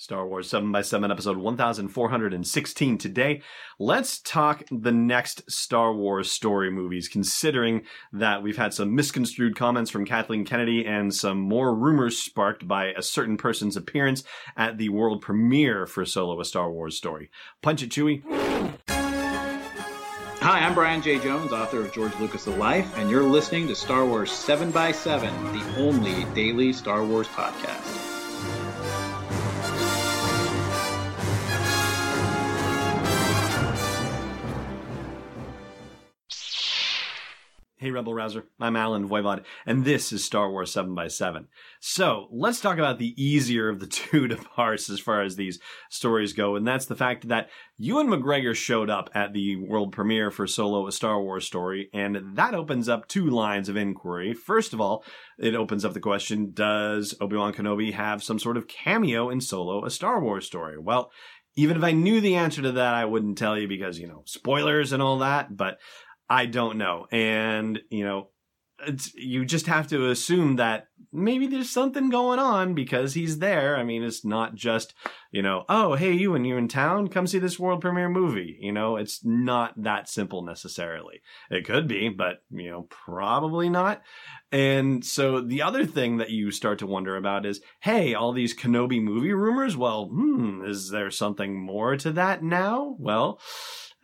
Star Wars 7 by 7 episode 1416 today. Let's talk the next Star Wars story movies, considering that we've had some misconstrued comments from Kathleen Kennedy and some more rumors sparked by a certain person's appearance at the world premiere for Solo, a Star Wars story. Punch it, Chewie. Hi, I'm Brian Jay Jones, author of George Lucas The Life, and you're listening to Star Wars 7 by 7 the only daily Star Wars podcast. Hey, Rebel Rouser. I'm Allen Voivod, and this is Star Wars 7 by 7 So, let's talk about the easier of the two to parse as far as these stories go, and that's the fact that Ewan McGregor showed up at the world premiere for Solo, a Star Wars story, and that opens up two lines of inquiry. First of all, it opens up the question, does Obi-Wan Kenobi have some sort of cameo in Solo, a Star Wars story? Well, even if I knew the answer to that, I wouldn't tell you because, you know, spoilers and all that, but I don't know. And, you know, you just have to assume that maybe there's something going on because he's there. I mean, it's not just, you know, oh, hey, Ewan you in town, come see this world premiere movie. You know, it's not that simple necessarily. It could be, but, you know, probably not. And so the other thing that you start to wonder about is, hey, all these Kenobi movie rumors, well, hmm, is there something more to that now? Well,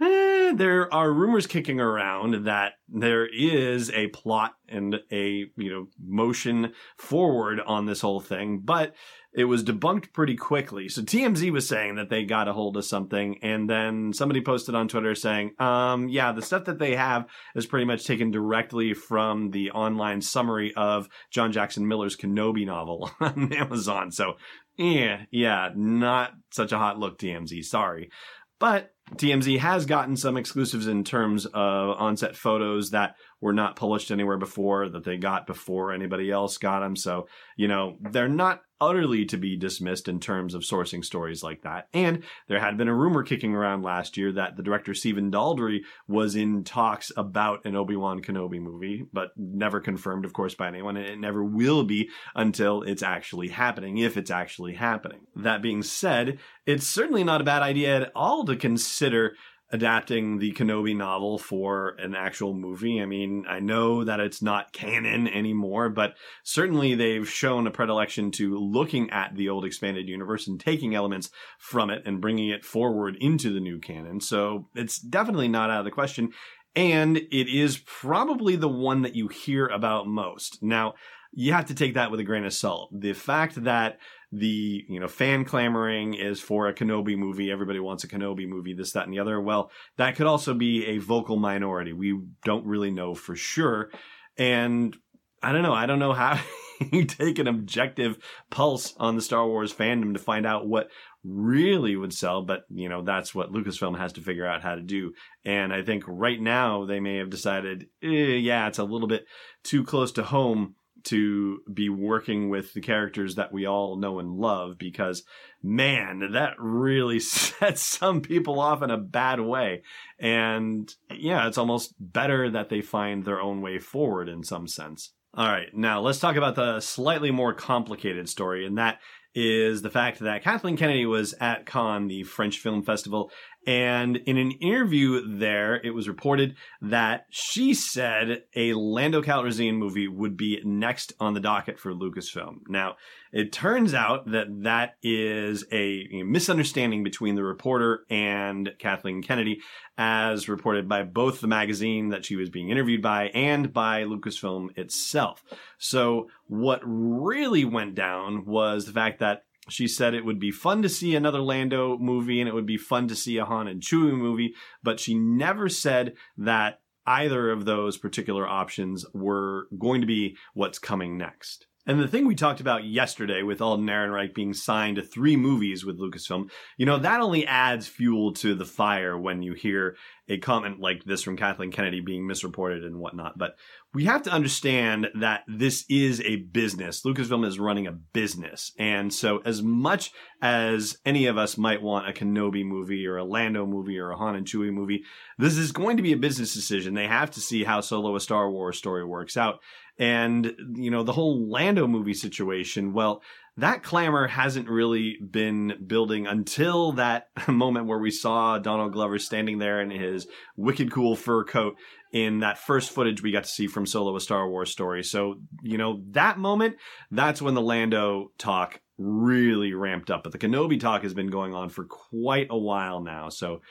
eh, there are rumors kicking around that there is a plot and a you know motion forward on this whole thing, but it was debunked pretty quickly. So TMZ was saying that they got a hold of something, and then somebody posted on Twitter saying, um, yeah, the stuff that they have is pretty much taken directly from the online summary of John Jackson Miller's Kenobi novel on Amazon. So, yeah, yeah, not such a hot look, TMZ. Sorry. But TMZ has gotten some exclusives in terms of onset photos that were not published anywhere before, that they got before anybody else got them. So, you know, they're not utterly to be dismissed in terms of sourcing stories like that. And there had been a rumor kicking around last year that the director Stephen Daldry was in talks about an Obi-Wan Kenobi movie, but never confirmed, of course, by anyone. And it never will be until it's actually happening, if it's actually happening. That being said, it's certainly not a bad idea at all to consider adapting the Kenobi novel for an actual movie. I mean, I know that it's not canon anymore, but certainly they've shown a predilection to looking at the old expanded universe and taking elements from it and bringing it forward into the new canon. So it's definitely not out of the question. And it is probably the one that you hear about most. Now, you have to take that with a grain of salt. The fact that the you know fan clamoring is for a Kenobi movie. Everybody wants a Kenobi movie. This, that, and the other. Well, that could also be a vocal minority. We don't really know for sure, and I don't know. I don't know how you take an objective pulse on the Star Wars fandom to find out what really would sell. But you know that's what Lucasfilm has to figure out how to do. And I think right now they may have decided, eh, yeah, it's a little bit too close to home to be working with the characters that we all know and love because man, that really sets some people off in a bad way. And yeah, it's almost better that they find their own way forward in some sense. All right, now let's talk about the slightly more complicated story, and that is the fact that Kathleen Kennedy was at Cannes, the French Film Festival, and in an interview there, it was reported that she said a Lando Calrissian movie would be next on the docket for Lucasfilm. Now, it turns out that that is a misunderstanding between the reporter and Kathleen Kennedy, as reported by both the magazine that she was being interviewed by and by Lucasfilm itself. So, what really went down was the fact that she said it would be fun to see another Lando movie and it would be fun to see a Han and Chewie movie, but she never said that either of those particular options were going to be what's coming next. And the thing we talked about yesterday with Alden Ehrenreich being signed to three movies with Lucasfilm, you know, that only adds fuel to the fire when you hear a comment like this from Kathleen Kennedy being misreported and whatnot. But we have to understand that this is a business. Lucasfilm is running a business. And so as much as any of us might want a Kenobi movie or a Lando movie or a Han and Chewie movie, this is going to be a business decision. They have to see how Solo a Star Wars story works out. And, you know, the whole Lando movie situation, well, that clamor hasn't really been building until that moment where we saw Donald Glover standing there in his wicked cool fur coat in that first footage we got to see from Solo a Star Wars story. So, you know, that moment, that's when the Lando talk really ramped up. But the Kenobi talk has been going on for quite a while now. So,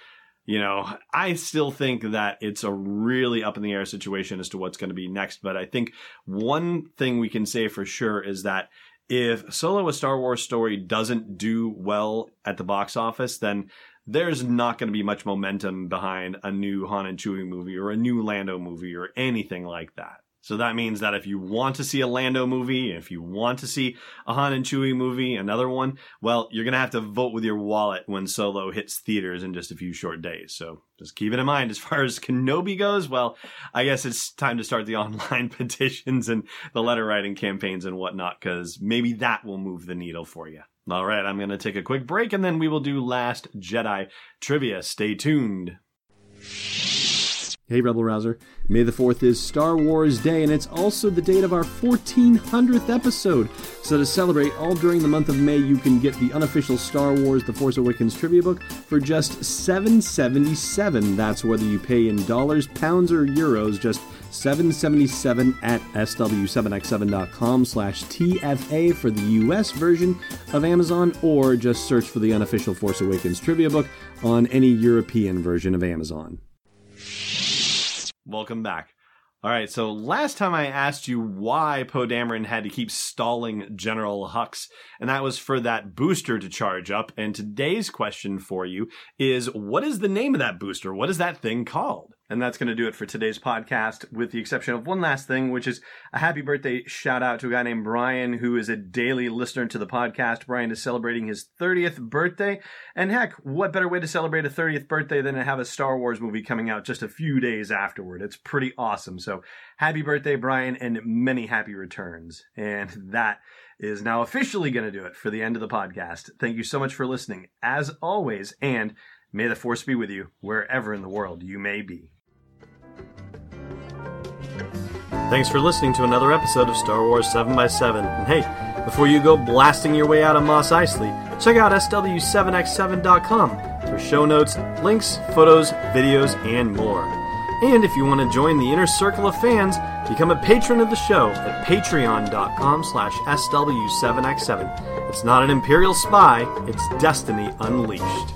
you know, I still think that it's a really up in the air situation as to what's going to be next. But I think one thing we can say for sure is that if Solo a Star Wars story doesn't do well at the box office, then there's not going to be much momentum behind a new Han and Chewie movie or a new Lando movie or anything like that. So that means that if you want to see a Lando movie, if you want to see a Han and Chewie movie, another one, well, you're going to have to vote with your wallet when Solo hits theaters in just a few short days. So just keep it in mind. As far as Kenobi goes, well, I guess it's time to start the online petitions and the letter writing campaigns and whatnot, because maybe that will move the needle for you. All right, I'm going to take a quick break and then we will do Last Jedi trivia. Stay tuned. Hey, Rebel Rouser. May the 4th is Star Wars Day, and it's also the date of our 1400th episode. So, to celebrate, all during the month of May, you can get the unofficial Star Wars The Force Awakens trivia book for just $7.77. That's whether you pay in dollars, pounds, or euros, just $7.77 at sw7x7.com slash TFA for the US version of Amazon, or just search for the unofficial Force Awakens trivia book on any European version of Amazon. Welcome back. All right, so last time I asked you why Poe Dameron had to keep stalling General Hux, and that was for that booster to charge up. And today's question for you is what is the name of that booster? What is that thing called? And that's going to do it for today's podcast, with the exception of one last thing, which is a happy birthday shout out to a guy named Brian, who is a daily listener to the podcast. Brian is celebrating his 30th birthday. And heck, what better way to celebrate a 30th birthday than to have a Star Wars movie coming out just a few days afterward? It's pretty awesome. So happy birthday, Brian, and many happy returns. And that is now officially going to do it for the end of the podcast. Thank you so much for listening, as always, and may the force be with you wherever in the world you may be. Thanks for listening to another episode of Star Wars 7x7. And hey, before you go blasting your way out of Mos Eisley, check out SW7x7.com for show notes, links, photos, videos, and more. And if you want to join the inner circle of fans, become a patron of the show at patreon.com slash SW7x7. It's not an Imperial spy, it's Destiny Unleashed.